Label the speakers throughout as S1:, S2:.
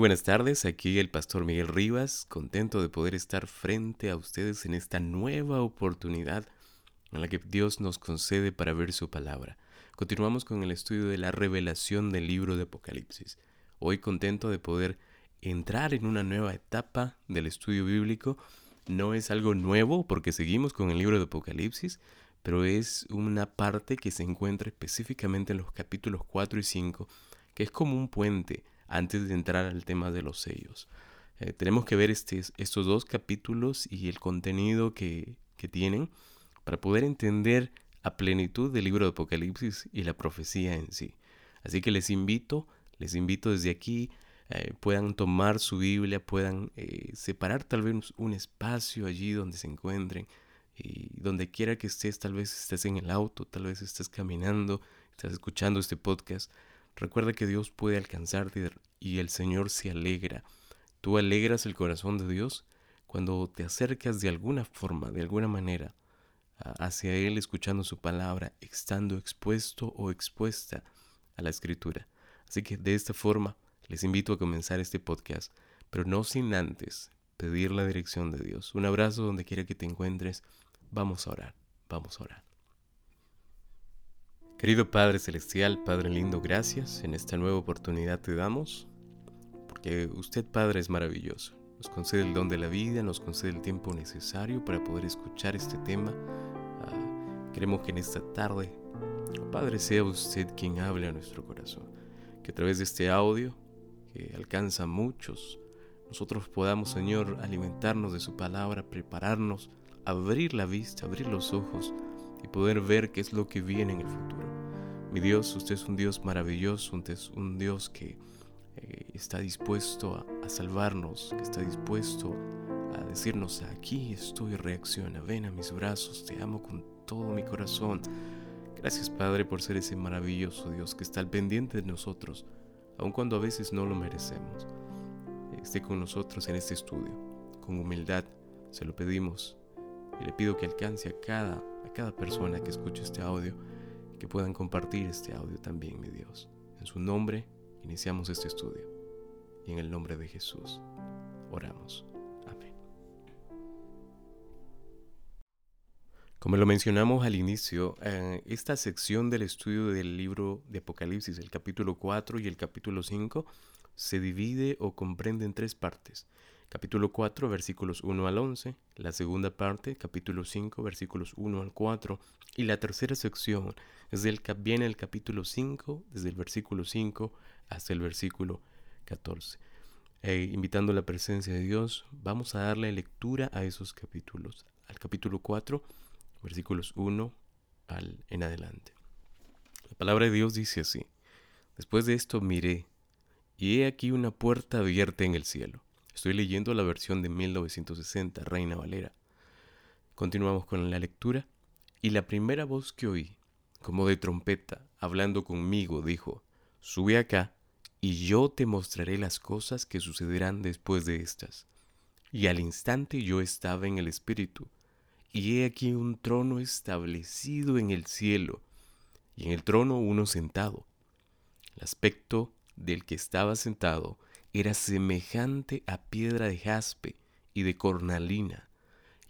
S1: Buenas tardes, aquí el pastor Miguel Rivas, contento de poder estar frente a ustedes en esta nueva oportunidad en la que Dios nos concede para ver su palabra. Continuamos con el estudio de la revelación del libro de Apocalipsis. Hoy contento de poder entrar en una nueva etapa del estudio bíblico. No es algo nuevo porque seguimos con el libro de Apocalipsis, pero es una parte que se encuentra específicamente en los capítulos 4 y 5, que es como un puente antes de entrar al tema de los sellos. Eh, tenemos que ver este, estos dos capítulos y el contenido que, que tienen para poder entender a plenitud del libro de Apocalipsis y la profecía en sí. Así que les invito, les invito desde aquí, eh, puedan tomar su Biblia, puedan eh, separar tal vez un espacio allí donde se encuentren y donde quiera que estés, tal vez estés en el auto, tal vez estés caminando, estás escuchando este podcast. Recuerda que Dios puede alcanzarte y el Señor se alegra. Tú alegras el corazón de Dios cuando te acercas de alguna forma, de alguna manera, hacia Él escuchando su palabra, estando expuesto o expuesta a la escritura. Así que de esta forma les invito a comenzar este podcast, pero no sin antes pedir la dirección de Dios. Un abrazo donde quiera que te encuentres. Vamos a orar, vamos a orar. Querido Padre Celestial, Padre lindo, gracias. En esta nueva oportunidad te damos, porque usted, Padre, es maravilloso. Nos concede el don de la vida, nos concede el tiempo necesario para poder escuchar este tema Queremos que en esta tarde, Padre, sea usted quien hable a nuestro corazón. Que a través de este audio, que alcanza a muchos, nosotros podamos, Señor, alimentarnos de su palabra, prepararnos, abrir la vista, abrir los ojos poder ver qué es lo que viene en el futuro. Mi Dios, usted es un Dios maravilloso, usted es un Dios que eh, está dispuesto a, a salvarnos, que está dispuesto a decirnos, aquí estoy, reacciona, ven a mis brazos, te amo con todo mi corazón. Gracias Padre por ser ese maravilloso Dios que está al pendiente de nosotros, aun cuando a veces no lo merecemos. Esté con nosotros en este estudio. Con humildad se lo pedimos y le pido que alcance a cada, a cada persona que escuche este audio, que puedan compartir este audio también, mi Dios. En su nombre iniciamos este estudio y en el nombre de Jesús oramos. Como lo mencionamos al inicio, eh, esta sección del estudio del libro de Apocalipsis, el capítulo 4 y el capítulo 5, se divide o comprende en tres partes. Capítulo 4, versículos 1 al 11, la segunda parte, capítulo 5, versículos 1 al 4, y la tercera sección es del, viene el capítulo 5, desde el versículo 5 hasta el versículo 14. Eh, invitando la presencia de Dios, vamos a darle lectura a esos capítulos. Al capítulo 4 versículos 1 al en adelante. La palabra de Dios dice así, después de esto miré, y he aquí una puerta abierta en el cielo. Estoy leyendo la versión de 1960, Reina Valera. Continuamos con la lectura, y la primera voz que oí, como de trompeta, hablando conmigo, dijo, Sube acá, y yo te mostraré las cosas que sucederán después de estas. Y al instante yo estaba en el Espíritu, y he aquí un trono establecido en el cielo, y en el trono uno sentado. El aspecto del que estaba sentado era semejante a piedra de jaspe y de cornalina,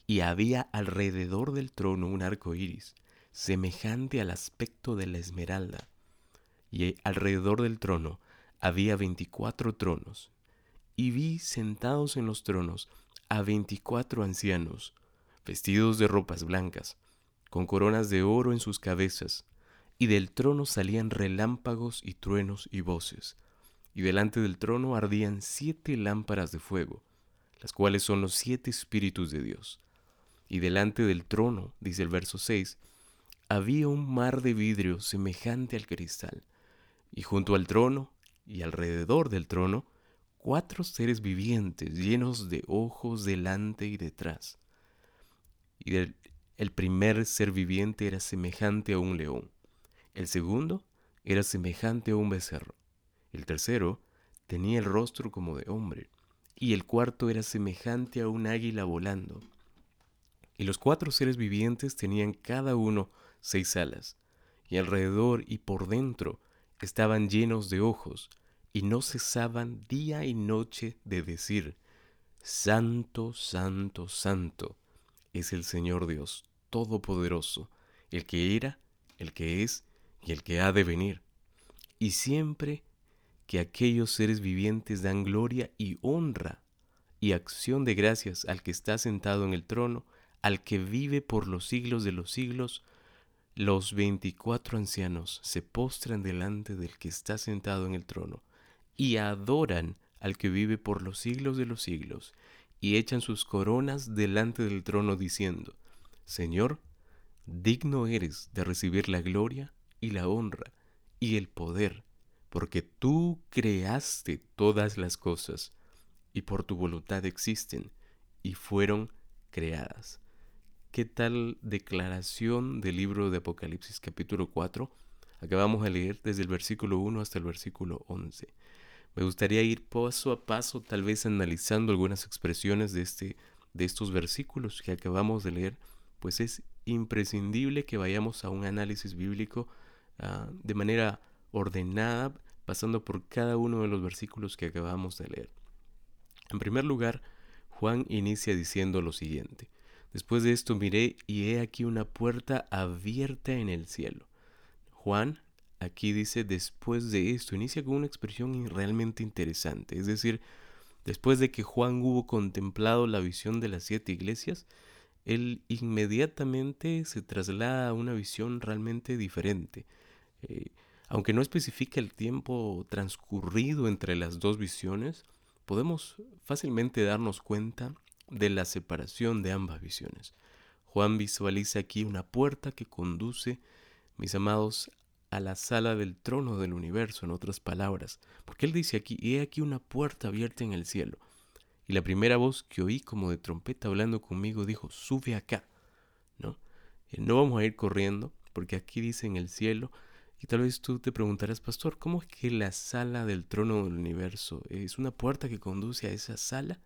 S1: y había alrededor del trono un arco iris, semejante al aspecto de la esmeralda, y alrededor del trono había veinticuatro tronos, y vi sentados en los tronos a veinticuatro ancianos, vestidos de ropas blancas, con coronas de oro en sus cabezas, y del trono salían relámpagos y truenos y voces, y delante del trono ardían siete lámparas de fuego, las cuales son los siete espíritus de Dios. Y delante del trono, dice el verso 6, había un mar de vidrio semejante al cristal, y junto al trono y alrededor del trono, cuatro seres vivientes llenos de ojos delante y detrás y el, primer ser viviente era semejante a un león, el segundo era semejante a un becerro, el tercero tenía el rostro como de hombre, y el cuarto era semejante a un águila volando. Y los cuatro seres vivientes tenían cada uno seis alas, y alrededor y por dentro estaban llenos de ojos, y no cesaban día y noche de decir, Santo, Santo, Santo es el Señor Dios Todopoderoso, el que era, el que es y el que ha de venir. Y siempre que aquellos seres vivientes dan gloria y honra y acción de gracias al que está sentado en el trono, al que vive por los siglos de los siglos, los veinticuatro ancianos se postran delante del que está sentado en el trono y adoran al que vive por los siglos de los siglos, y echan sus coronas delante del trono diciendo, Señor, digno eres de recibir la gloria y la honra y el poder, porque tú creaste todas las cosas, y por tu voluntad existen y fueron creadas. ¿Qué tal declaración del libro de Apocalipsis capítulo 4? Acabamos de leer desde el versículo 1 hasta el versículo 11. Me gustaría ir paso a paso, tal vez analizando algunas expresiones de, este, de estos versículos que acabamos de leer, pues es imprescindible que vayamos a un análisis bíblico ah, de manera ordenada, pasando por cada uno de los versículos que acabamos de leer. En primer lugar, Juan inicia diciendo lo siguiente. Después de esto miré y he aquí una puerta abierta en el cielo. Juan aquí dice después de esto, inicia con una expresión realmente interesante. Es decir, después de que Juan hubo contemplado la visión de las siete iglesias, él inmediatamente se traslada a una visión realmente diferente. Eh, aunque no especifica el tiempo transcurrido entre las dos visiones, podemos fácilmente darnos cuenta de la separación de ambas visiones. Juan visualiza aquí una puerta que conduce, mis amados, a la sala del trono del universo, en otras palabras, porque él dice aquí, he aquí una puerta abierta en el cielo. Y la primera voz que oí como de trompeta hablando conmigo dijo, sube acá, ¿no? Eh, no vamos a ir corriendo, porque aquí dice en el cielo, y tal vez tú te preguntarás, pastor, ¿cómo es que la sala del trono del universo es una puerta que conduce a esa sala?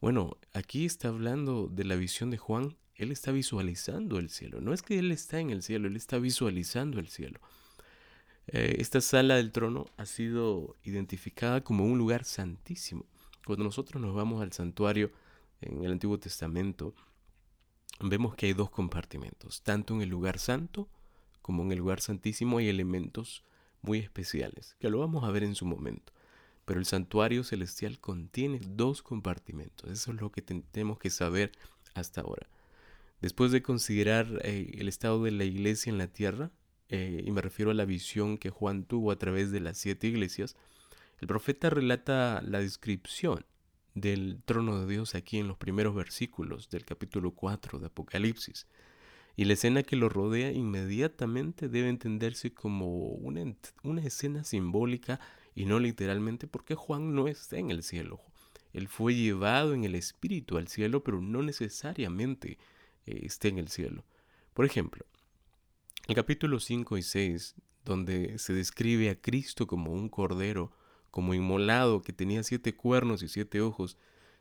S1: Bueno, aquí está hablando de la visión de Juan, él está visualizando el cielo, no es que él está en el cielo, él está visualizando el cielo. Eh, esta sala del trono ha sido identificada como un lugar santísimo. Cuando nosotros nos vamos al santuario en el Antiguo Testamento, vemos que hay dos compartimentos, tanto en el lugar santo como en el lugar santísimo hay elementos muy especiales, que lo vamos a ver en su momento. Pero el santuario celestial contiene dos compartimentos, eso es lo que tenemos que saber hasta ahora. Después de considerar eh, el estado de la iglesia en la tierra, eh, y me refiero a la visión que Juan tuvo a través de las siete iglesias, el profeta relata la descripción del trono de Dios aquí en los primeros versículos del capítulo 4 de Apocalipsis. Y la escena que lo rodea inmediatamente debe entenderse como una, una escena simbólica y no literalmente porque Juan no está en el cielo. Él fue llevado en el espíritu al cielo, pero no necesariamente eh, está en el cielo. Por ejemplo, el capítulo 5 y 6, donde se describe a Cristo como un cordero, como inmolado, que tenía siete cuernos y siete ojos,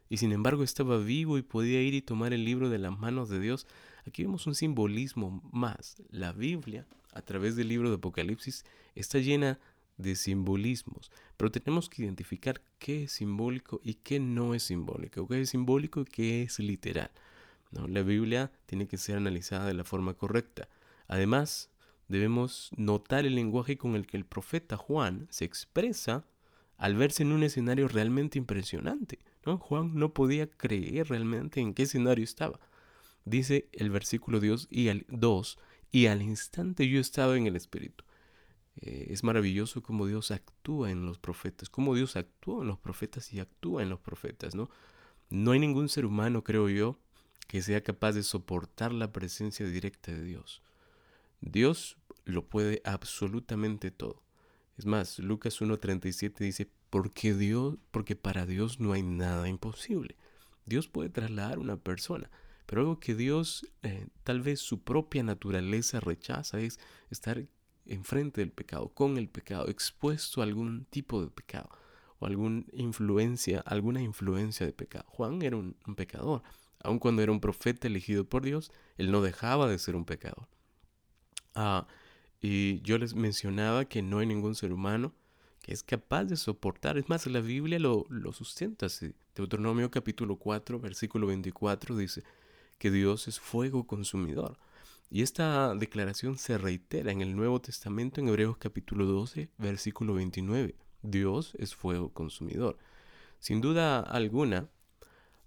S1: y sin embargo estaba vivo y podía ir y tomar el libro de las manos de Dios, aquí vemos un simbolismo más. La Biblia, a través del libro de Apocalipsis, está llena de simbolismos, pero tenemos que identificar qué es simbólico y qué no es simbólico, qué es simbólico y qué es literal. La Biblia tiene que ser analizada de la forma correcta. Además, debemos notar el lenguaje con el que el profeta Juan se expresa al verse en un escenario realmente impresionante. Juan no podía creer realmente en qué escenario estaba. Dice el versículo 2 y al 2, y al instante yo estaba en el Espíritu. Eh, es maravilloso cómo Dios actúa en los profetas, cómo Dios actúa en los profetas y actúa en los profetas, ¿no? No hay ningún ser humano, creo yo, que sea capaz de soportar la presencia directa de Dios. Dios lo puede absolutamente todo. Es más, Lucas 1.37 dice, porque Dios, porque para Dios no hay nada imposible. Dios puede trasladar una persona, pero algo que Dios eh, tal vez su propia naturaleza rechaza es estar enfrente del pecado, con el pecado, expuesto a algún tipo de pecado o alguna influencia, alguna influencia de pecado. Juan era un pecador, aun cuando era un profeta elegido por Dios, él no dejaba de ser un pecador. Ah, y yo les mencionaba que no hay ningún ser humano que es capaz de soportar. Es más, la Biblia lo, lo sustenta. Deuteronomio capítulo 4, versículo 24 dice que Dios es fuego consumidor. Y esta declaración se reitera en el Nuevo Testamento en Hebreos capítulo 12, versículo 29. Dios es fuego consumidor. Sin duda alguna,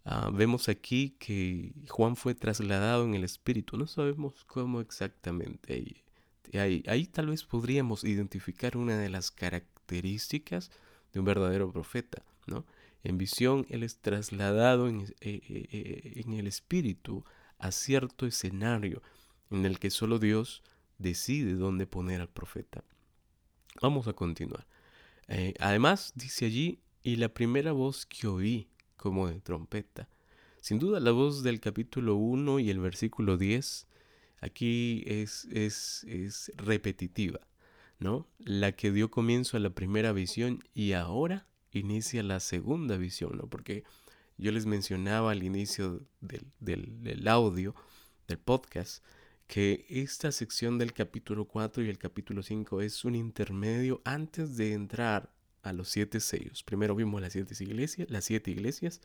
S1: ah, vemos aquí que Juan fue trasladado en el Espíritu. No sabemos cómo exactamente. Ahí, ahí tal vez podríamos identificar una de las características de un verdadero profeta. ¿no? En visión, él es trasladado en, eh, eh, eh, en el Espíritu a cierto escenario en el que solo Dios decide dónde poner al profeta. Vamos a continuar. Además, dice allí, y la primera voz que oí como de trompeta. Sin duda la voz del capítulo 1 y el versículo 10 aquí es, es, es repetitiva, ¿no? La que dio comienzo a la primera visión y ahora inicia la segunda visión, ¿no? Porque yo les mencionaba al inicio del, del, audio, del podcast, que esta sección del capítulo 4 y el capítulo 5 es un intermedio antes de entrar a los siete sellos. Primero vimos las siete iglesias, las siete iglesias,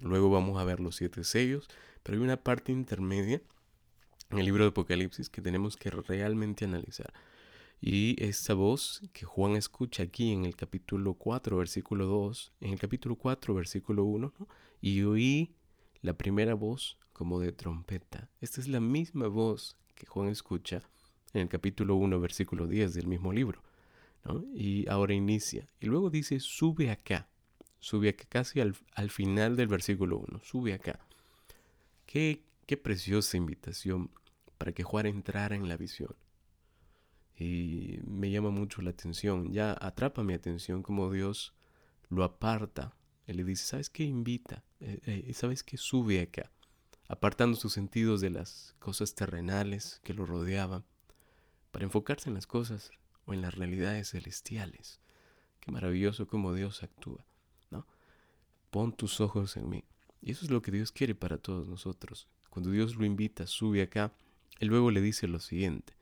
S1: luego vamos a ver los siete sellos, pero hay una parte intermedia en el libro de Apocalipsis que tenemos que realmente analizar. Y esta voz que Juan escucha aquí en el capítulo 4, versículo 2, en el capítulo 4, versículo 1, y oí la primera voz como de trompeta. Esta es la misma voz que Juan escucha en el capítulo 1, versículo 10 del mismo libro. Y ahora inicia. Y luego dice, sube acá. Sube acá casi al, final del versículo 1. Sube acá. Qué, qué preciosa invitación para que Juan entrara en la visión. Y me llama mucho la atención. Ya atrapa mi atención como Dios lo aparta. Él le dice, ¿sabes qué? Invita. Eh, eh, ¿Sabes qué? Sube acá apartando sus sentidos de las cosas terrenales que lo rodeaban, para enfocarse en las cosas o en las realidades celestiales. Qué maravilloso cómo Dios actúa, ¿no? Pon tus ojos en mí. Y eso es lo que Dios quiere para todos nosotros. Cuando Dios lo invita, sube acá, Él luego le dice lo siguiente,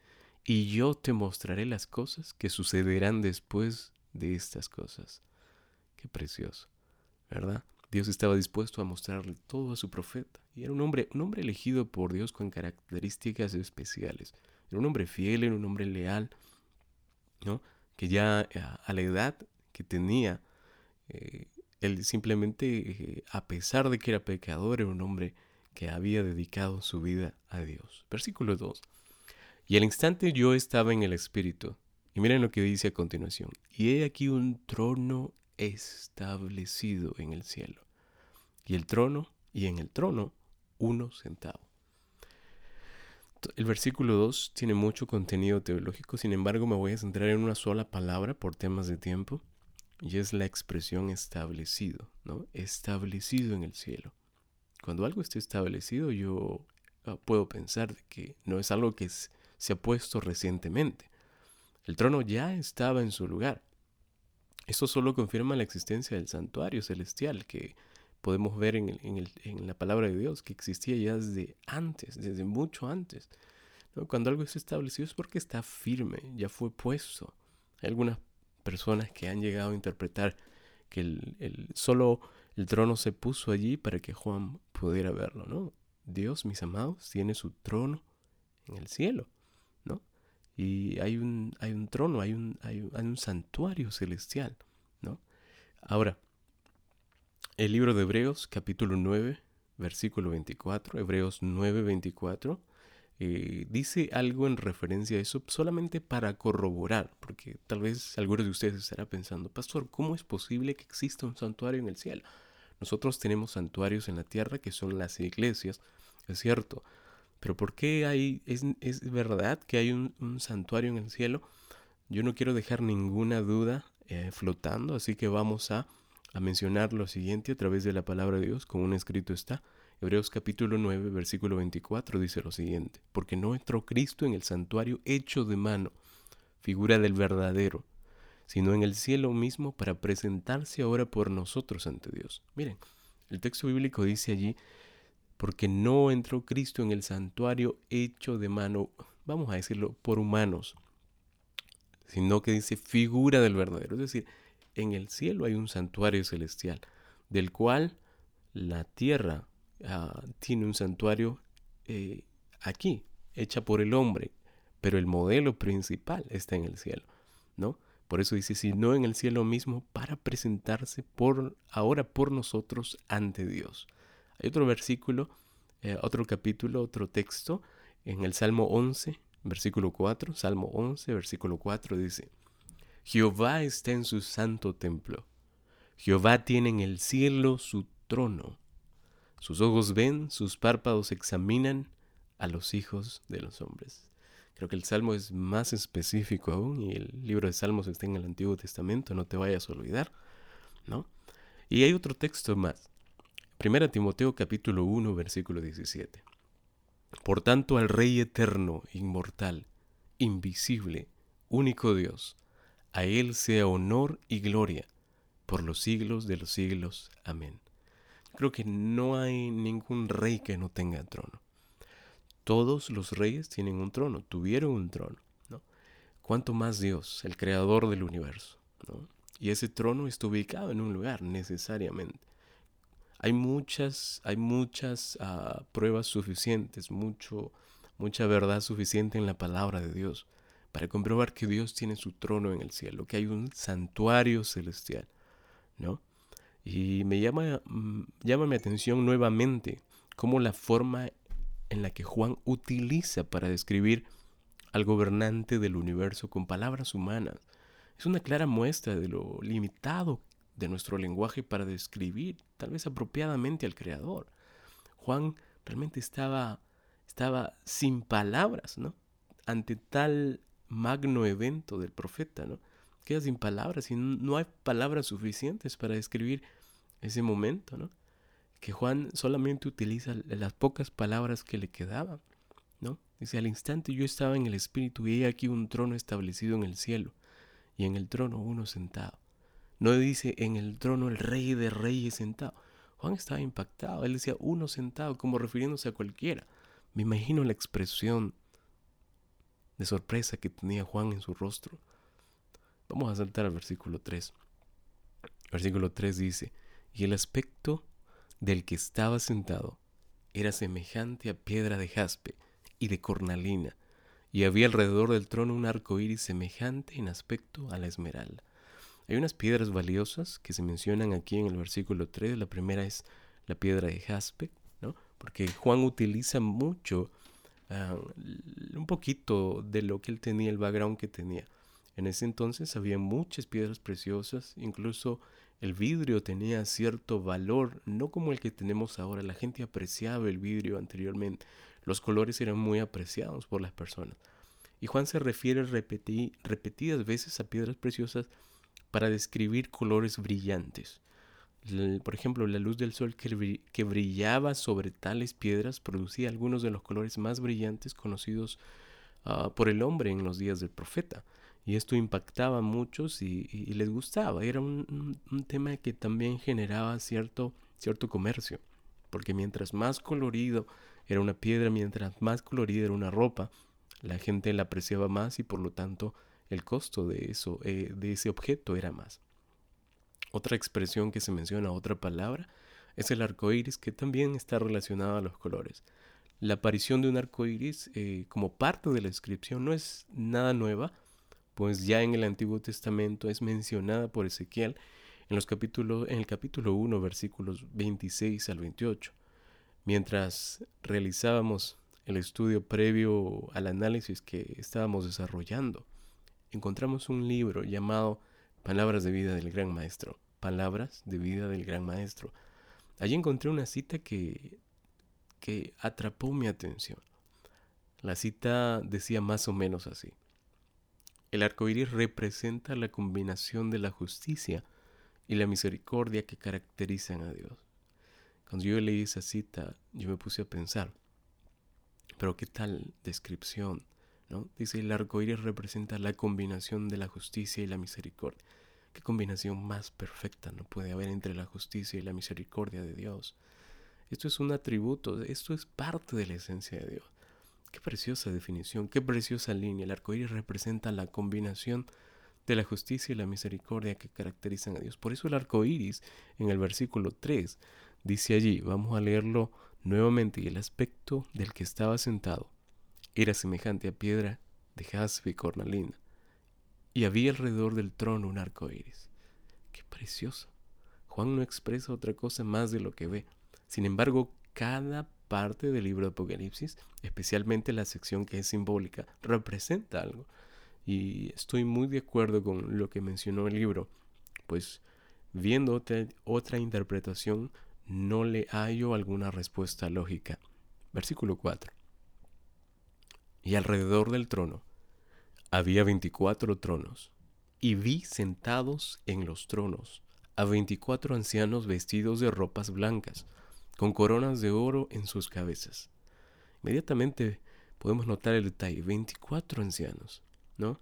S1: y yo te mostraré las cosas que sucederán después de estas cosas. Qué precioso, ¿verdad? Dios estaba dispuesto a mostrarle todo a su profeta. Y era un hombre, un hombre elegido por Dios con características especiales. Era un hombre fiel, era un hombre leal, ¿no? Que ya eh, a, la edad que tenía, eh, él simplemente, eh, a pesar de que era pecador, era un hombre que había dedicado su vida a Dios. Versículo 2. Y al instante yo estaba en el Espíritu. Y miren lo que dice a continuación. Y he aquí un trono establecido en el cielo y el trono, y en el trono uno sentado. El versículo 2 tiene mucho contenido teológico, sin embargo me voy a centrar en una sola palabra por temas de tiempo, y es la expresión establecido, ¿no? Establecido en el cielo. Cuando algo esté establecido, yo ah, puedo pensar que no es algo que se ha puesto recientemente. El trono ya estaba en su lugar. Esto solo confirma la existencia del santuario celestial que podemos ver en, la palabra de Dios que existía ya desde antes, desde mucho antes. Cuando algo es establecido es porque está firme, ya fue puesto. Hay algunas personas que han llegado a interpretar que el, solo el trono se puso allí para que Juan pudiera verlo, ¿no? Dios, mis amados, tiene su trono en el cielo. Y hay un, hay un trono, hay un, hay un santuario celestial, ¿no? Ahora, el libro de Hebreos, capítulo 9, versículo 24, Hebreos 9, 24, eh, dice algo en referencia a eso solamente para corroborar, porque tal vez algunos de ustedes estarán pensando, pastor, ¿cómo es posible que exista un santuario en el cielo? Nosotros tenemos santuarios en la tierra que son las iglesias, es cierto, pero ¿por qué hay, es, es verdad que hay un, santuario en el cielo? Yo no quiero dejar ninguna duda eh, flotando, así que vamos a a mencionar lo siguiente a través de la palabra de Dios, como un escrito está. Hebreos capítulo 9, versículo 24 dice lo siguiente, porque no entró Cristo en el santuario hecho de mano, figura del verdadero, sino en el cielo mismo para presentarse ahora por nosotros ante Dios. Miren, el texto bíblico dice allí, porque no entró Cristo en el santuario hecho de mano, vamos a decirlo, por humanos. sino que dice figura del verdadero. Es decir, en el cielo hay un santuario celestial, del cual la tierra ah, tiene un santuario eh, aquí, hecha por el hombre, pero el modelo principal está en el cielo, ¿no? Por eso dice, si no en el cielo mismo, para presentarse por ahora por nosotros ante Dios. Hay otro versículo, eh, otro capítulo, otro texto, en el Salmo 11, versículo 4, Salmo 11, versículo 4 dice, Jehová está en su santo templo, Jehová tiene en el cielo su trono, sus ojos ven, sus párpados examinan a los hijos de los hombres. Creo que el Salmo es más específico aún y el libro de Salmos está en el Antiguo Testamento, no te vayas a olvidar, ¿no? Y hay otro texto más. Primera Timoteo capítulo 1 versículo 17. Por tanto al Rey eterno, inmortal, invisible, único Dios, a Él sea honor y gloria por los siglos de los siglos. Amén. Creo que no hay ningún rey que no tenga trono. Todos los reyes tienen un trono, tuvieron un trono. ¿no? ¿Cuánto más Dios, el creador del universo? ¿no? Y ese trono está ubicado en un lugar necesariamente. Hay muchas, hay muchas uh, pruebas suficientes, mucho, mucha verdad suficiente en la palabra de Dios para comprobar que Dios tiene su trono en el cielo, que hay un santuario celestial, ¿no? Y me llama, mm, llama mi atención nuevamente cómo la forma en la que Juan utiliza para describir al gobernante del universo con palabras humanas. Es una clara muestra de lo limitado de nuestro lenguaje para describir, tal vez apropiadamente, al Creador. Juan realmente estaba, estaba sin palabras, ¿no? Ante tal magno evento del profeta, ¿no? Queda sin palabras y no hay palabras suficientes para describir ese momento, ¿no? que Juan solamente utiliza las pocas palabras que le quedaban, ¿no? Dice, al instante yo estaba en el Espíritu y he aquí un trono establecido en el cielo y en el trono uno sentado. No dice en el trono el rey de reyes sentado. Juan estaba impactado, él decía uno sentado como refiriéndose a cualquiera. Me imagino la expresión de sorpresa que tenía Juan en su rostro. Vamos a saltar al versículo 3. Versículo 3 dice, y el aspecto del que estaba sentado era semejante a piedra de jaspe y de cornalina, y había alrededor del trono un arco iris semejante en aspecto a la esmeralda. Hay unas piedras valiosas que se mencionan aquí en el versículo 3. La primera es la piedra de jaspe, ¿no? porque Juan utiliza mucho, ah, un poquito de lo que él tenía, el background que tenía. En ese entonces había muchas piedras preciosas, incluso el vidrio tenía cierto valor, no como el que tenemos ahora. La gente apreciaba el vidrio anteriormente. Los colores eran muy apreciados por las personas. Y Juan se refiere repetidas veces a piedras preciosas para describir colores brillantes. Por ejemplo, la luz del sol que brillaba sobre tales piedras producía algunos de los colores más brillantes conocidos ah, por el hombre en los días del profeta. Y esto impactaba a muchos y, les gustaba. Era un, tema que también generaba cierto, cierto comercio. Porque mientras más colorido era una piedra, mientras más colorida era una ropa, la gente la apreciaba más y por lo tanto el costo de, eso, eh, de ese objeto era más. Otra expresión que se menciona, otra palabra, es el arco iris, que también está relacionado a los colores. La aparición de un arco iris eh, como parte de la descripción no es nada nueva, pues ya en el Antiguo Testamento es mencionada por Ezequiel en, los capítulos, en el capítulo 1, versículos 26 al 28. Mientras realizábamos el estudio previo al análisis que estábamos desarrollando, encontramos un libro llamado Palabras de vida del Gran Maestro. Palabras de vida del Gran Maestro. Allí encontré una cita que, que atrapó mi atención. La cita decía más o menos así. El arco iris representa la combinación de la justicia y la misericordia que caracterizan a Dios. Cuando yo leí esa cita, yo me puse a pensar, pero qué tal descripción, Dice el arco iris representa la combinación de la justicia y la misericordia. ¿Qué combinación más perfecta no puede haber entre la justicia y la misericordia de Dios? Esto es un atributo, esto es parte de la esencia de Dios. Qué preciosa definición, qué preciosa línea. El arco iris representa la combinación de la justicia y la misericordia que caracterizan a Dios. Por eso el arco iris, en el versículo 3, dice allí, vamos a leerlo nuevamente, y el aspecto del que estaba sentado era semejante a piedra de jaspe y cornalina, y había alrededor del trono un arco iris. ¡Qué precioso! Juan no expresa otra cosa más de lo que ve. Sin embargo, cada parte del libro de Apocalipsis, especialmente la sección que es simbólica, representa algo. Y estoy muy de acuerdo con lo que mencionó el libro, pues viendo otra, interpretación no le hallo alguna respuesta lógica. Versículo 4. Y alrededor del trono había veinticuatro tronos, y vi sentados en los tronos a veinticuatro ancianos vestidos de ropas blancas, con coronas de oro en sus cabezas. Inmediatamente podemos notar el detalle, 24 ancianos, ¿no?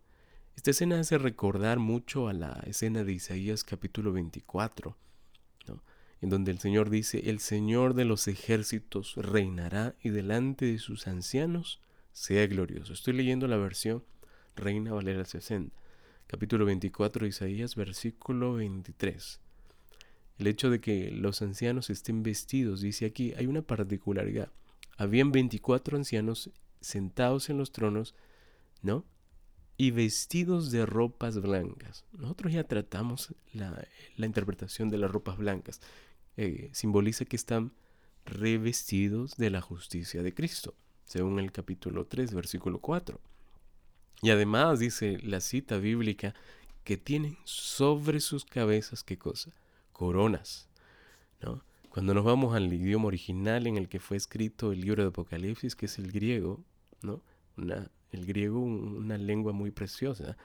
S1: Esta escena hace recordar mucho a la escena de Isaías capítulo 24, ¿no? en donde el Señor dice, el Señor de los ejércitos reinará y delante de sus ancianos sea glorioso. Estoy leyendo la versión Reina Valera 60, capítulo 24 de Isaías, versículo 23. El hecho de que los ancianos estén vestidos, dice aquí, hay una particularidad. Habían 24 ancianos sentados en los tronos, ¿no? Y vestidos de ropas blancas. Nosotros ya tratamos la, interpretación de las ropas blancas. Eh, simboliza que están revestidos de la justicia de Cristo, según el capítulo 3, versículo 4. Y además dice la cita bíblica que tienen sobre sus cabezas, ¿qué cosa? coronas. ¿no? Cuando nos vamos al idioma original en el que fue escrito el libro de Apocalipsis, que es el griego, ¿no? El griego, una lengua muy preciosa,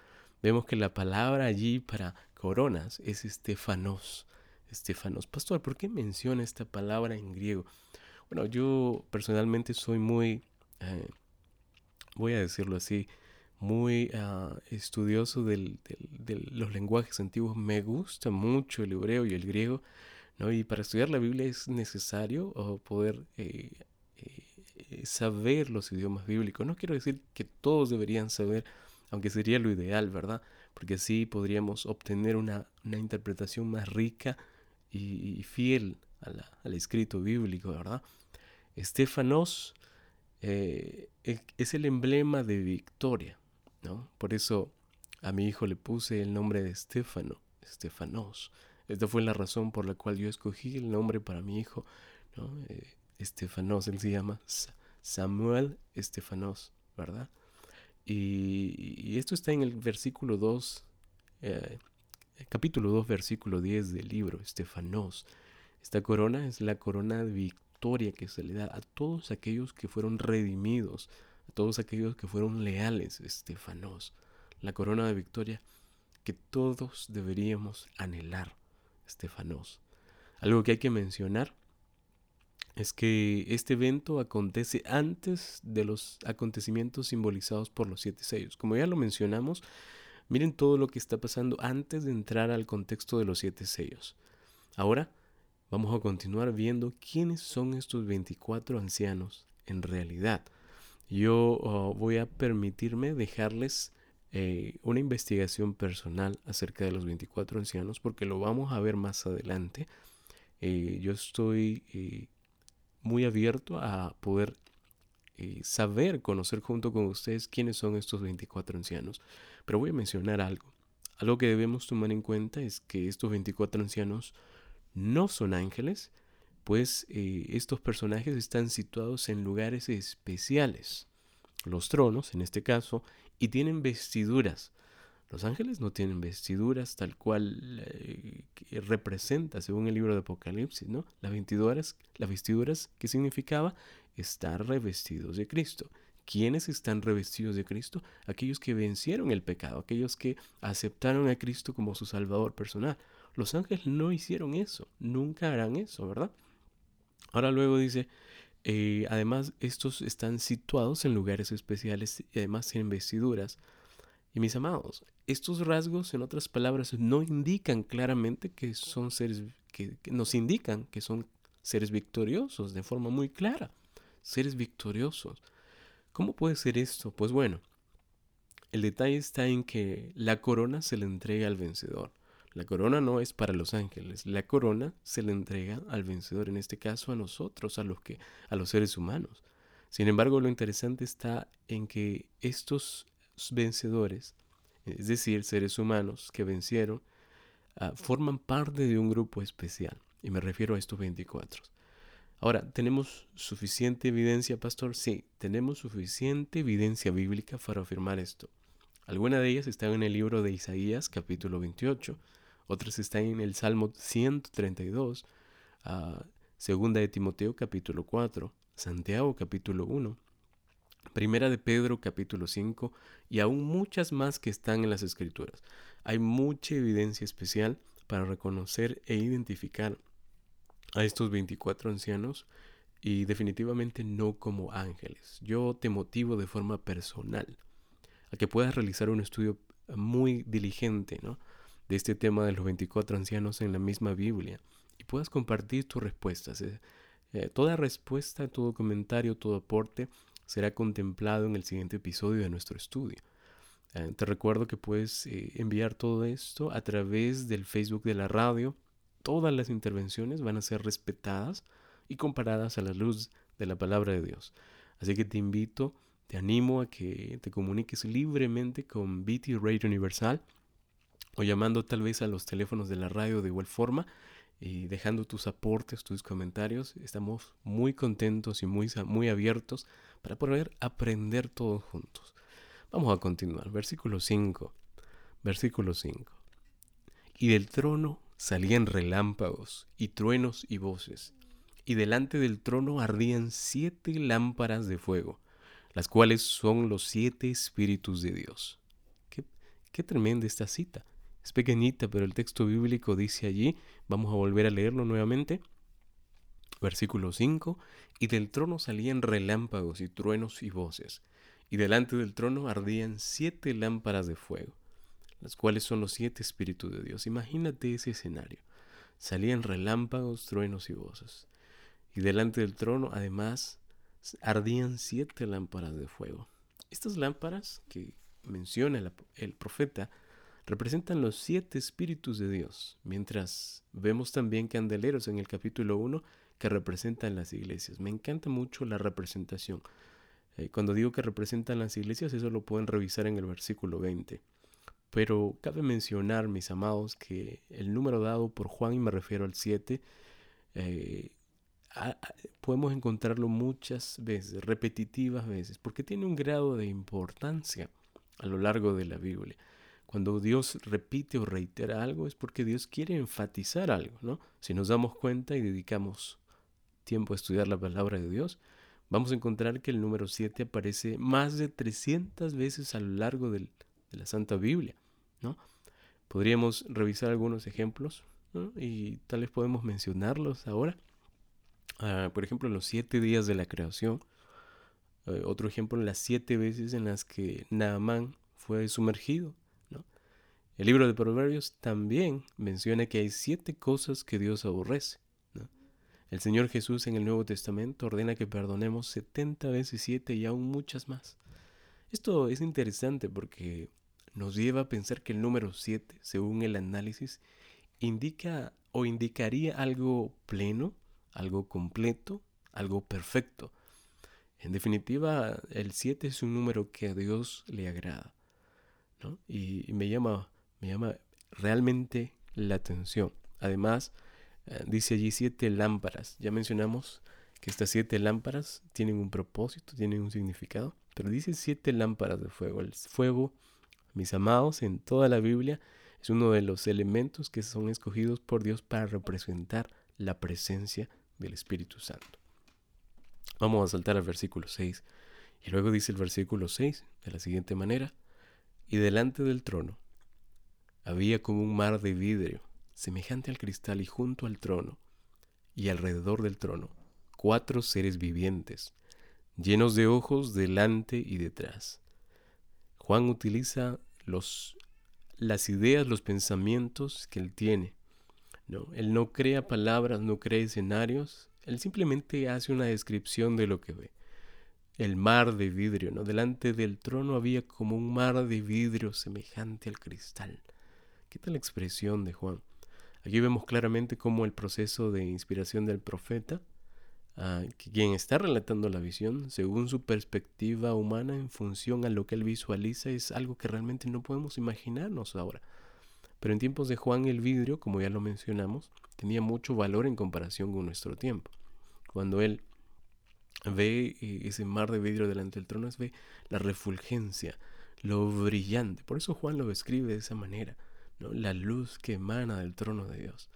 S1: vemos que la palabra allí para coronas es estefanos. Estefanos. Pastor, ¿por qué menciona esta palabra en griego? Bueno, yo personalmente soy muy, eh, voy a decirlo así, muy ah, estudioso de los lenguajes antiguos. Me gusta mucho el hebreo y el griego, ¿no? Y para estudiar la Biblia es necesario poder eh, eh, saber los idiomas bíblicos. No quiero decir que todos deberían saber, aunque sería lo ideal, ¿verdad? Porque así podríamos obtener una, interpretación más rica y, fiel al escrito bíblico, ¿verdad? Estefanos eh, es el emblema de victoria, por eso a mi hijo le puse el nombre de Estefano, Estefanos. Esta fue la razón por la cual yo escogí el nombre para mi hijo, ¿no? Eh, Estefanos, él se llama Samuel Estefanos, ¿verdad? Y, esto está en el versículo 2, eh, capítulo 2, versículo 10 del libro, Estefanos. Esta corona es la corona de victoria que se le da a todos aquellos que fueron redimidos, a todos aquellos que fueron leales, Estefanos, la corona de victoria que todos deberíamos anhelar, Estefanos. Algo que hay que mencionar es que este evento acontece antes de los acontecimientos simbolizados por los siete sellos. Como ya lo mencionamos, miren todo lo que está pasando antes de entrar al contexto de los siete sellos. Ahora vamos a continuar viendo quiénes son estos 24 ancianos en realidad yo oh, voy a permitirme dejarles eh, una investigación personal acerca de los 24 ancianos porque lo vamos a ver más adelante. Eh, yo estoy eh, muy abierto a poder saber, conocer junto con ustedes quiénes son estos 24 ancianos. Pero voy a mencionar algo. Algo que debemos tomar en cuenta es que estos 24 ancianos no son ángeles, pues eh, estos personajes están situados en lugares especiales, los tronos en este caso, y tienen vestiduras. Los ángeles no tienen vestiduras tal cual eh, representa, según el libro de Apocalipsis, ¿no? Las vestiduras, las vestiduras que significaba estar revestidos de Cristo. ¿Quiénes están revestidos de Cristo? Aquellos que vencieron el pecado, aquellos que aceptaron a Cristo como su Salvador personal. Los ángeles no hicieron eso, nunca harán eso, ¿verdad? Ahora luego dice, eh, además estos están situados en lugares especiales y además tienen vestiduras. Y mis amados, estos rasgos, en otras palabras, no indican claramente que son seres, que, nos indican que son seres victoriosos de forma muy clara. Seres victoriosos. ¿Cómo puede ser esto? Pues bueno, el detalle está en que la corona se le entrega al vencedor. La corona no es para los ángeles, la corona se le entrega al vencedor, en este caso a nosotros, a los que a los seres humanos. Sin embargo, lo interesante está en que estos vencedores, es decir, seres humanos que vencieron, ah, forman parte de un grupo especial, y me refiero a estos 24. Ahora, ¿tenemos suficiente evidencia, pastor? Sí, tenemos suficiente evidencia bíblica para afirmar esto. Algunas de ellas están en el libro de Isaías, capítulo 28, otras están en el Salmo 132, uh, Segunda de Timoteo, capítulo 4, Santiago, capítulo 1, Primera de Pedro, capítulo 5, y aún muchas más que están en las Escrituras. Hay mucha evidencia especial para reconocer e identificar a estos 24 ancianos y definitivamente no como ángeles. Yo te motivo de forma personal a que puedas realizar un estudio muy diligente ¿no? De este tema de los 24 ancianos en la misma Biblia y puedas compartir tus respuestas. Eh, eh, toda respuesta, todo comentario, todo aporte será contemplado en el siguiente episodio de nuestro estudio. Eh, te recuerdo que puedes enviar todo esto a través del Facebook de la radio todas las intervenciones van a ser respetadas y comparadas a la luz de la palabra de Dios. Así que te invito, te animo a que te comuniques libremente con BT Radio Universal o llamando tal vez a los teléfonos de la radio de igual forma y dejando tus aportes, tus comentarios. Estamos muy contentos y muy, muy abiertos para poder aprender todos juntos. Vamos a continuar. Versículo 5. Versículo 5. Y del trono salían relámpagos y truenos y voces, y delante del trono ardían siete lámparas de fuego, las cuales son los siete espíritus de Dios. Qué, qué tremenda esta cita. Es pequeñita, pero el texto bíblico dice allí, vamos a volver a leerlo nuevamente, versículo 5, y del trono salían relámpagos y truenos y voces, y delante del trono ardían siete lámparas de fuego las cuales son los siete espíritus de Dios. Imagínate ese escenario. Salían relámpagos, truenos y voces. Y delante del trono, además, ardían siete lámparas de fuego. Estas lámparas que menciona el, profeta representan los siete espíritus de Dios, mientras vemos también candeleros en el capítulo 1 que representan las iglesias. Me encanta mucho la representación. Eh, cuando digo que representan las iglesias, eso lo pueden revisar en el versículo 20. Pero cabe mencionar, mis amados, que el número dado por Juan, y me refiero al 7, eh, podemos encontrarlo muchas veces, repetitivas veces, porque tiene un grado de importancia a lo largo de la Biblia. Cuando Dios repite o reitera algo es porque Dios quiere enfatizar algo, ¿no? Si nos damos cuenta y dedicamos tiempo a estudiar la palabra de Dios, vamos a encontrar que el número 7 aparece más de 300 veces a lo largo de la Santa Biblia, ¿no? Podríamos revisar algunos ejemplos y tal vez podemos mencionarlos ahora. Ah, por ejemplo, los siete días de la creación. Eh, otro ejemplo, las siete veces en las que Naamán fue sumergido. El libro de Proverbios también menciona que hay siete cosas que Dios aborrece. El Señor Jesús en el Nuevo Testamento ordena que perdonemos 70 veces siete y aún muchas más. Esto es interesante porque nos lleva a pensar que el número 7, según el análisis, indica o indicaría algo pleno, algo completo, algo perfecto. En definitiva, el 7 es un número que a Dios le agrada. Y, me, llama, me llama realmente la atención. Además, eh, dice allí siete lámparas. Ya mencionamos que estas siete lámparas tienen un propósito, tienen un significado, pero dice siete lámparas de fuego. El fuego mis amados, en toda la Biblia es uno de los elementos que son escogidos por Dios para representar la presencia del Espíritu Santo. Vamos a saltar al versículo 6. Y luego dice el versículo 6 de la siguiente manera. Y delante del trono había como un mar de vidrio, semejante al cristal, y junto al trono, y alrededor del trono, cuatro seres vivientes, llenos de ojos delante y detrás. Juan utiliza las ideas, los pensamientos que él tiene. ¿no? Él no crea palabras, no crea escenarios, él simplemente hace una descripción de lo que ve. el mar de vidrio, ¿no? Delante del trono había como un mar de vidrio semejante al cristal. ¿Qué tal la expresión de Juan? Aquí vemos claramente cómo el proceso de inspiración del profeta, ah, quien está relatando la visión, según su perspectiva humana en función a lo que él visualiza, es algo que realmente no podemos imaginarnos ahora. Pero en tiempos de Juan el vidrio, como ya lo mencionamos, tenía mucho valor en comparación con nuestro tiempo. Cuando él ve eh, ese mar de vidrio delante del trono, es ve la refulgencia, lo brillante. Por eso Juan lo describe de esa manera, la luz que emana del trono de Dios.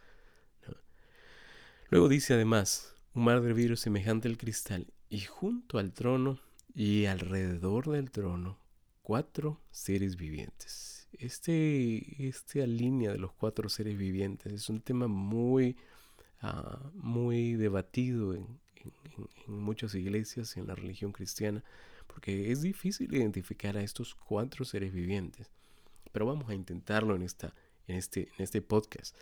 S1: Luego dice además, un mar de vidrio semejante al cristal, y junto al trono y alrededor del trono, cuatro seres vivientes. Este, esta línea de los cuatro seres vivientes es un tema muy, ah, muy debatido en, en, muchas iglesias, en la religión cristiana, porque es difícil identificar a estos cuatro seres vivientes. Pero vamos a intentarlo en, esta, en, este, en este podcast.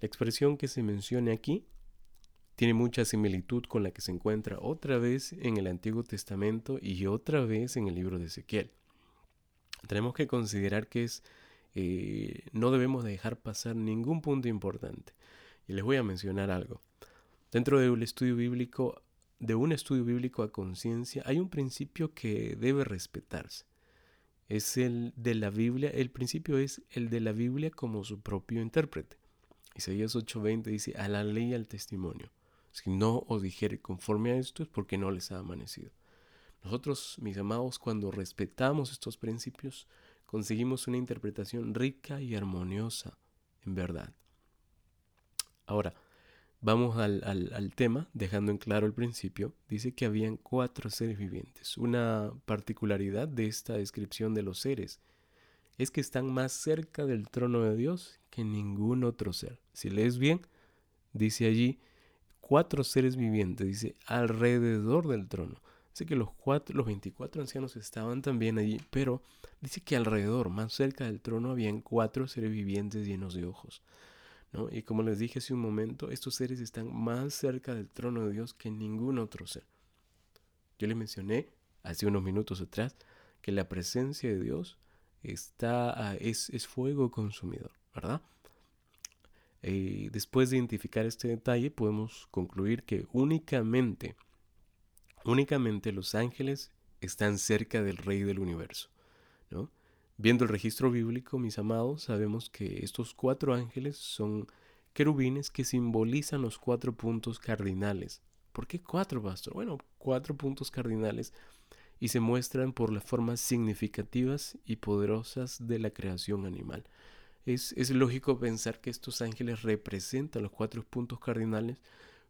S1: La expresión que se menciona aquí tiene mucha similitud con la que se encuentra otra vez en el Antiguo Testamento y otra vez en el libro de Ezequiel. Tenemos que considerar que es, eh, no debemos dejar pasar ningún punto importante. Y les voy a mencionar algo. Dentro del estudio bíblico, de un estudio bíblico a conciencia, hay un principio que debe respetarse. Es el de la Biblia, el principio es el de la Biblia como su propio intérprete. Isaías 8:20 dice, a la ley y al testimonio. Si no os dijere conforme a esto es porque no les ha amanecido. Nosotros, mis amados, cuando respetamos estos principios, conseguimos una interpretación rica y armoniosa, en verdad. Ahora, Vamos al, tema, dejando en claro el principio. Dice que habían cuatro seres vivientes. Una particularidad de esta descripción de los seres es que están más cerca del trono de Dios que ningún otro ser. Si lees bien, dice allí cuatro seres vivientes, dice alrededor del trono. Dice que los, cuatro, los 24 ancianos estaban también allí, pero dice que alrededor, más cerca del trono, habían cuatro seres vivientes llenos de ojos. Y como les dije hace un momento, estos seres están más cerca del trono de Dios que ningún otro ser. Yo les mencioné hace unos minutos atrás que la presencia de Dios está, es, fuego consumidor, ¿verdad? Y después de identificar este detalle, podemos concluir que únicamente, únicamente los ángeles están cerca del Rey del universo, ¿no? Viendo el registro bíblico, mis amados, sabemos que estos cuatro ángeles son querubines que simbolizan los cuatro puntos cardinales. ¿Por qué cuatro, pastor? Bueno, cuatro puntos cardinales y se muestran por las formas significativas y poderosas de la creación animal. Es, lógico pensar que estos ángeles representan los cuatro puntos cardinales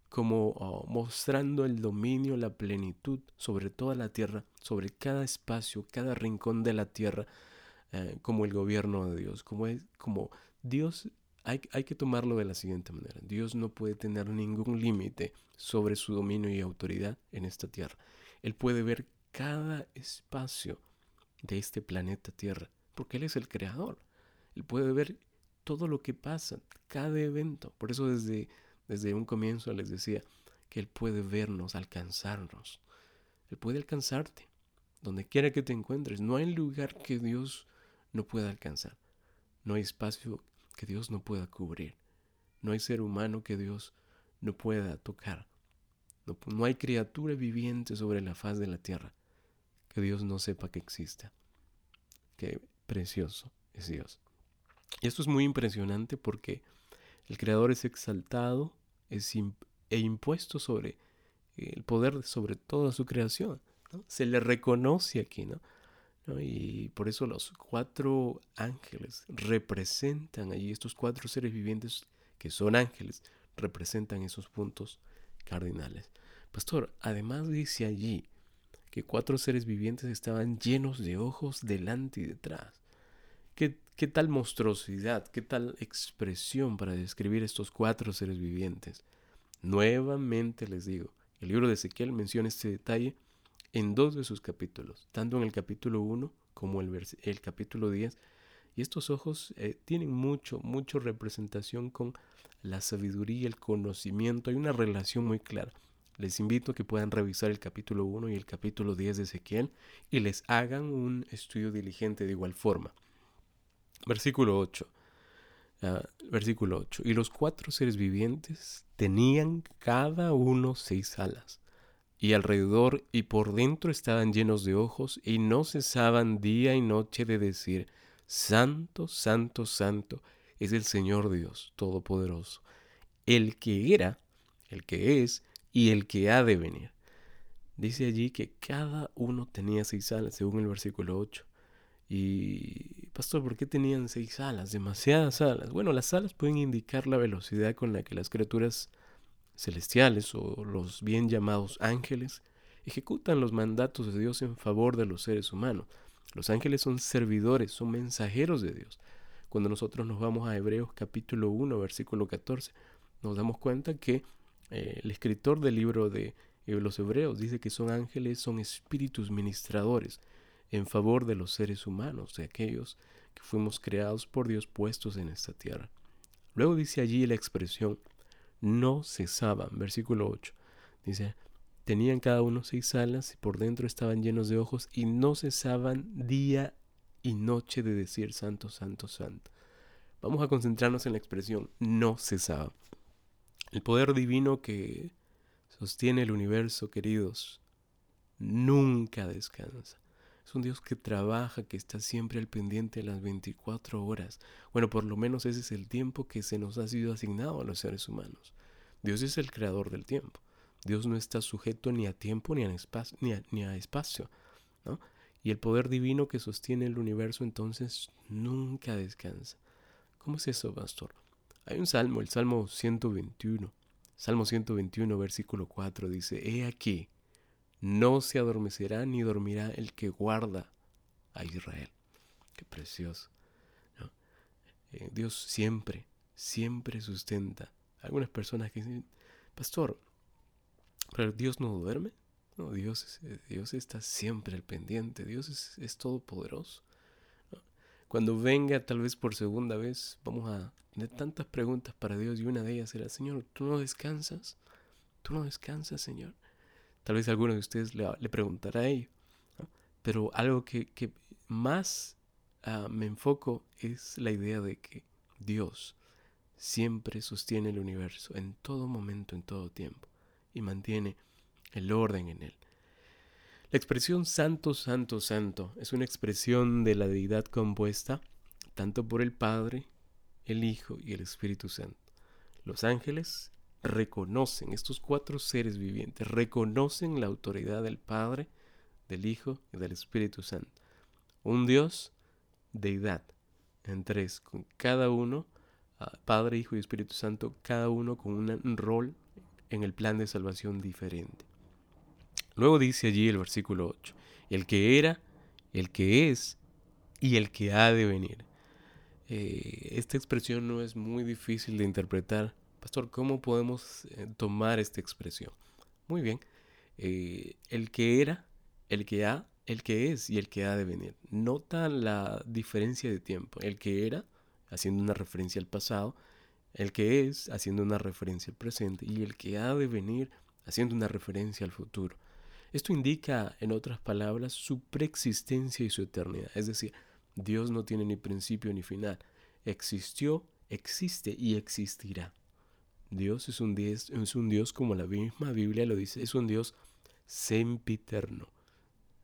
S1: como oh, mostrando el dominio, la plenitud sobre toda la tierra, sobre cada espacio, cada rincón de la tierra, eh, como el gobierno de Dios, como, es, como Dios hay, hay, que tomarlo de la siguiente manera. Dios no puede tener ningún límite sobre su dominio y autoridad en esta tierra. Él puede ver cada espacio de este planeta Tierra, porque Él es el creador. Él puede ver todo lo que pasa, cada evento. Por eso desde, desde un comienzo les decía que Él puede vernos, alcanzarnos. Él puede alcanzarte, donde quiera que te encuentres. No hay lugar que Dios no pueda alcanzar. No hay espacio que Dios no pueda cubrir. No hay ser humano que Dios no pueda tocar. No, hay criatura viviente sobre la faz de la tierra que Dios no sepa que exista. Qué precioso es Dios. Y esto es muy impresionante porque el Creador es exaltado es e impuesto sobre el poder sobre toda su creación. Se le reconoce aquí, ¿no? Y por eso los cuatro ángeles representan allí, estos cuatro seres vivientes que son ángeles, representan esos puntos cardinales. Pastor, además dice allí que cuatro seres vivientes estaban llenos de ojos delante y detrás. ¿Qué, qué tal monstruosidad, qué tal expresión para describir estos cuatro seres vivientes? Nuevamente les digo, el libro de Ezequiel menciona este detalle en dos de sus capítulos, tanto en el capítulo 1 como el, el capítulo 10. Y estos ojos eh, tienen mucho, mucho representación con la sabiduría, el conocimiento. Hay una relación muy clara. Les invito a que puedan revisar el capítulo 1 y el capítulo 10 de Ezequiel y les hagan un estudio diligente de igual forma. Versículo 8. Ah, versículo 8. Y los cuatro seres vivientes tenían cada uno seis alas, y alrededor y por dentro estaban llenos de ojos, y no cesaban día y noche de decir, Santo, Santo, Santo es el Señor Dios Todopoderoso, el que era, el que es y el que ha de venir. Dice allí que cada uno tenía seis alas, según el versículo 8. Y, pastor, ¿por qué tenían seis alas? Demasiadas alas. Bueno, las alas pueden indicar la velocidad con la que las criaturas celestiales o los bien llamados ángeles ejecutan los mandatos de Dios en favor de los seres humanos. Los ángeles son servidores, son mensajeros de Dios. Cuando nosotros nos vamos a Hebreos capítulo 1, versículo 14, nos damos cuenta que eh, el escritor del libro de los Hebreos dice que son ángeles, son espíritus ministradores en favor de los seres humanos, de aquellos que fuimos creados por Dios puestos en esta tierra. Luego dice allí la expresión no cesaban, versículo 8. Dice, tenían cada uno seis alas y por dentro estaban llenos de ojos y no cesaban día y noche de decir santo, santo, santo. Vamos a concentrarnos en la expresión no cesaba. El poder divino que sostiene el universo, queridos, nunca descansa. Es un Dios que trabaja, que está siempre al pendiente de las 24 horas. Bueno, por lo menos ese es el tiempo que se nos ha sido asignado a los seres humanos. Dios es el creador del tiempo. Dios no está sujeto ni a tiempo ni a espacio, a, ni a espacio ¿no? Y el poder divino que sostiene el universo entonces nunca descansa. ¿Cómo es eso, pastor? Hay un salmo, el Salmo 121. Salmo 121, versículo 4 dice, He aquí, no se adormecerá ni dormirá el que guarda a Israel. Qué precioso. Eh, Dios siempre, siempre sustenta. Algunas personas que dicen, pastor, pero Dios no duerme. No, Dios, eh, Dios está siempre al pendiente. Dios es, todopoderoso. Cuando venga tal vez por segunda vez, vamos a tener tantas preguntas para Dios y una de ellas será, Señor, ¿tú no descansas? ¿Tú no descansas, Señor? Tal vez alguno de ustedes le, preguntará a ello. Pero algo que, más ah, me enfoco es la idea de que Dios siempre sostiene el universo en todo momento, en todo tiempo, y mantiene el orden en él. La expresión santo, santo, santo es una expresión de la deidad compuesta tanto por el Padre, el Hijo y el Espíritu Santo. Los ángeles reconocen, estos cuatro seres vivientes, reconocen la autoridad del Padre, del Hijo y del Espíritu Santo. Un Dios, deidad, en tres, con cada uno, ah, Padre, Hijo y Espíritu Santo, cada uno con un rol en el plan de salvación diferente. Luego dice allí el versículo 8, el que era, el que es y el que ha de venir. Eh, esta expresión no es muy difícil de interpretar Pastor, ¿cómo podemos eh, tomar esta expresión? Muy bien, eh, el que era, el que ha, el que es y el que ha de venir. Nota la diferencia de tiempo. El que era, haciendo una referencia al pasado, el que es, haciendo una referencia al presente, y el que ha de venir, haciendo una referencia al futuro. Esto indica, en otras palabras, su preexistencia y su eternidad. Es decir, Dios no tiene ni principio ni final. Existió, existe y existirá. Dios es un Dios, es un Dios como la misma Biblia lo dice, es un Dios sempiterno.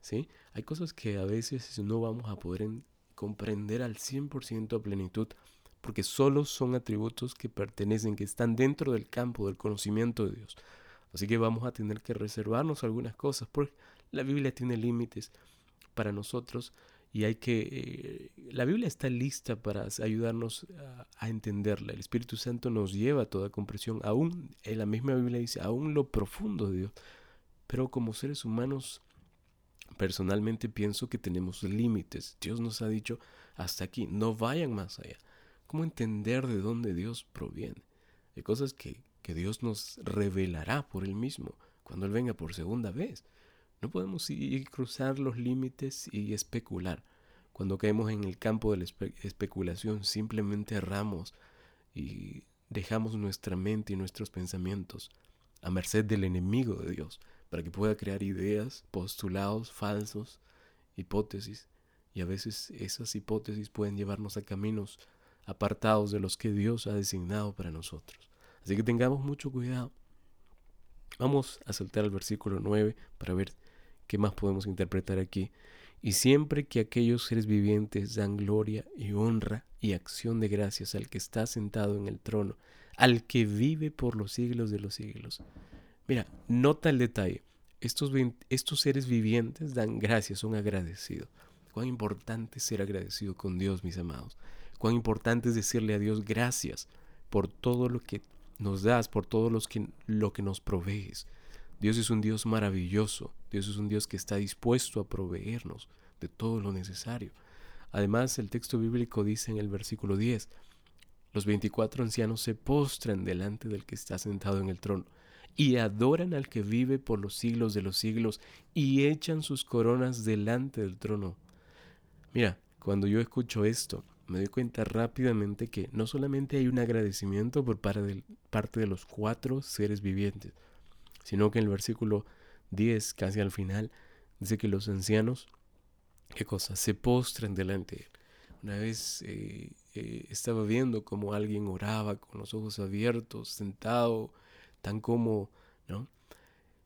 S1: ¿sí? Hay cosas que a veces no vamos a poder comprender al 100% a plenitud, porque solo son atributos que pertenecen, que están dentro del campo del conocimiento de Dios. Así que vamos a tener que reservarnos algunas cosas, porque la Biblia tiene límites para nosotros y hay que... Eh, la Biblia está lista para ayudarnos a, entenderla. El Espíritu Santo nos lleva a toda comprensión, aún en la misma Biblia dice, aún lo profundo de Dios. Pero como seres humanos, personalmente pienso que tenemos límites. Dios nos ha dicho, hasta aquí, no vayan más allá. ¿Cómo entender de dónde Dios proviene? Hay cosas que, que Dios nos revelará por Él mismo cuando Él venga por segunda vez. No podemos ir cruzar los límites y especular. Cuando caemos en el campo de la especulación, simplemente erramos y dejamos nuestra mente y nuestros pensamientos a merced del enemigo de Dios, para que pueda crear ideas, postulados falsos, hipótesis, y a veces esas hipótesis pueden llevarnos a caminos apartados de los que Dios ha designado para nosotros. Así que tengamos mucho cuidado. Vamos a saltar al versículo 9 para ver qué más podemos interpretar aquí. Y siempre que aquellos seres vivientes dan gloria y honra y acción de gracias al que está sentado en el trono, al que vive por los siglos de los siglos. Mira, nota el detalle. Estos, estos seres vivientes dan gracias, son agradecidos. Cuán importante ser agradecido con Dios, mis amados. Cuán importante es decirle a Dios gracias por todo lo que nos das, por todo lo que, lo que nos provees. Dios es un Dios maravilloso. Dios es un Dios que está dispuesto a proveernos de todo lo necesario. Además, el texto bíblico dice en el versículo 10, los 24 ancianos se postran delante del que está sentado en el trono y adoran al que vive por los siglos de los siglos y echan sus coronas delante del trono. Mira, cuando yo escucho esto, me doy cuenta rápidamente que no solamente hay un agradecimiento por parte de los cuatro seres vivientes, sino que en el versículo 10, casi al final, dice que los ancianos, ¿qué cosa? Se postran delante de él. Una vez eh, eh, estaba viendo cómo alguien oraba con los ojos abiertos, sentado, tan como, ¿no?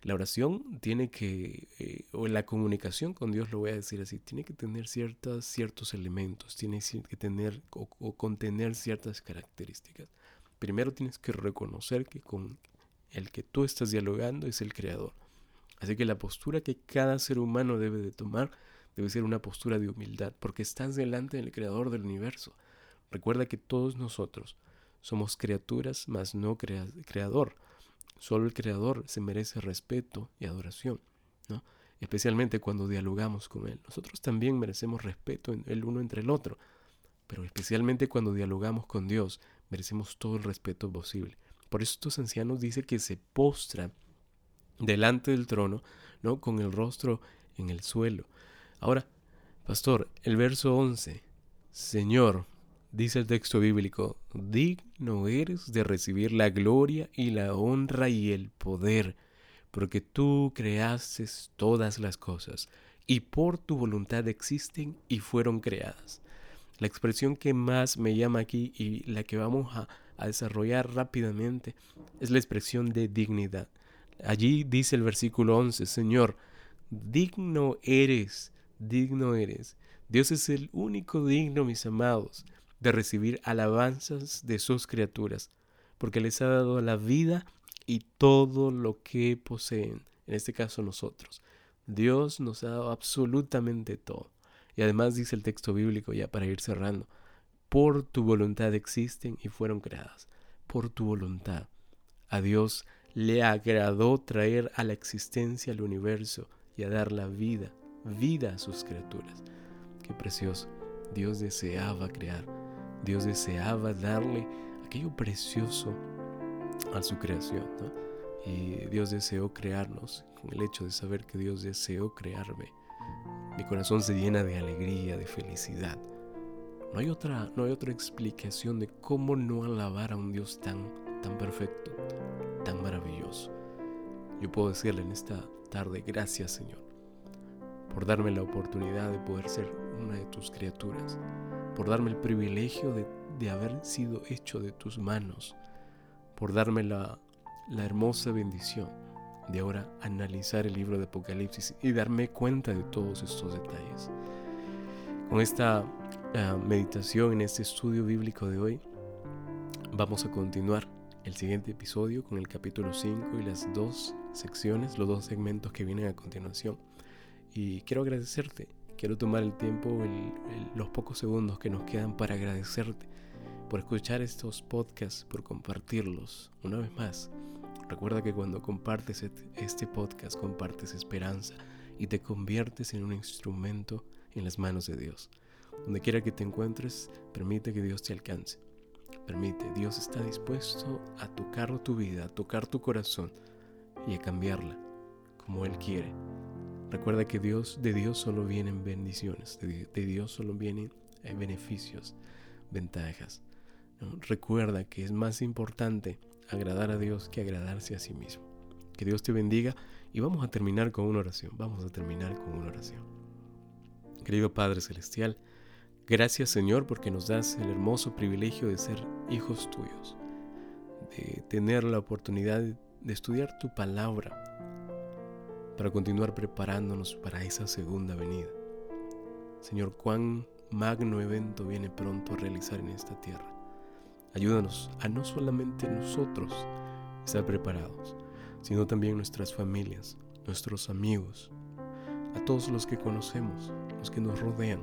S1: La oración tiene que, eh, o la comunicación con Dios, lo voy a decir así, tiene que tener ciertas, ciertos elementos, tiene que tener o, contener ciertas características. Primero tienes que reconocer que con el que tú estás dialogando es el Creador. Así que la postura que cada ser humano debe de tomar debe ser una postura de humildad, porque estás delante del Creador del universo. Recuerda que todos nosotros somos criaturas, mas no creador. Solo el Creador se merece respeto y adoración, ¿no? especialmente cuando dialogamos con Él. Nosotros también merecemos respeto el uno entre el otro, pero especialmente cuando dialogamos con Dios, merecemos todo el respeto posible. Por eso estos ancianos dicen que se postran delante del trono, ¿no? con el rostro en el suelo. Ahora, pastor, el verso 11, Señor, dice el texto bíblico, digno eres de recibir la gloria y la honra y el poder, porque tú creaste todas las cosas y por tu voluntad existen y fueron creadas. La expresión que más me llama aquí y la que vamos a, a desarrollar rápidamente es la expresión de dignidad. Allí dice el versículo 11, Señor, digno eres, digno eres. Dios es el único digno, mis amados de recibir alabanzas de sus criaturas, porque les ha dado la vida y todo lo que poseen, en este caso nosotros. Dios nos ha dado absolutamente todo. Y además dice el texto bíblico, ya para ir cerrando, por tu voluntad existen y fueron creadas. Por tu voluntad. A Dios le agradó traer a la existencia al universo y a dar la vida, vida a sus criaturas. Qué precioso. Dios deseaba crear Dios deseaba darle aquello precioso a su creación. Y Dios deseó crearnos con el hecho de saber que Dios deseó crearme. Mi corazón se llena de alegría, de felicidad. No hay otra, no hay otra explicación de cómo no alabar a un Dios tan, tan perfecto, tan maravilloso. Yo puedo decirle en esta tarde, gracias Señor, por darme la oportunidad de poder ser una de tus criaturas por darme el privilegio de, haber sido hecho de tus manos, por darme la, hermosa bendición de ahora analizar el libro de Apocalipsis y darme cuenta de todos estos detalles. Con esta ah, meditación en este estudio bíblico de hoy, vamos a continuar el siguiente episodio con el capítulo 5 y las dos secciones, los dos segmentos que vienen a continuación. Y quiero agradecerte quiero tomar el tiempo, los pocos segundos que nos quedan para agradecerte por escuchar estos podcasts, por compartirlos. Una vez más, recuerda que cuando compartes este podcast, compartes esperanza y te conviertes en un instrumento en las manos de Dios. Donde quiera que te encuentres, permite que Dios te alcance. Permite, Dios está dispuesto a tocar tu vida, a tocar tu corazón y a cambiarla como Él quiere Recuerda que Dios, de Dios solo vienen bendiciones, de, Dios solo vienen eh, beneficios, ventajas. Recuerda que es más importante agradar a Dios que agradarse a sí mismo. Que Dios te bendiga y vamos a terminar con una oración. Vamos a terminar con una oración. Querido Padre Celestial, gracias Señor porque nos das el hermoso privilegio de ser hijos tuyos, de tener la oportunidad de estudiar tu palabra para continuar preparándonos para esa segunda venida. Señor, cuán magno evento viene pronto a realizar en esta tierra. Ayúdanos a no solamente nosotros estar preparados, sino también nuestras familias, nuestros amigos, a todos los que conocemos, los que nos rodean.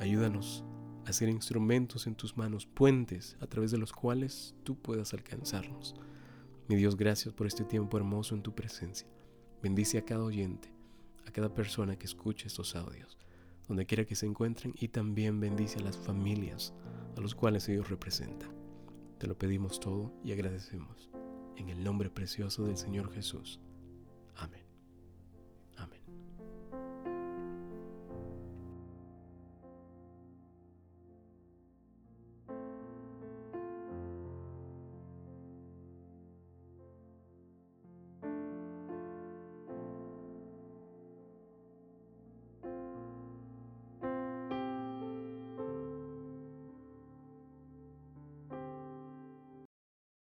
S1: Ayúdanos a ser instrumentos en tus manos, puentes a través de los cuales tú puedas alcanzarnos. Mi Dios, gracias por este tiempo hermoso en tu presencia. Bendice a cada oyente, a cada persona que escuche estos audios, donde quiera que se encuentren, y también bendice a las familias a los cuales ellos representan. Te lo pedimos todo y agradecemos. En el nombre precioso del Señor Jesús.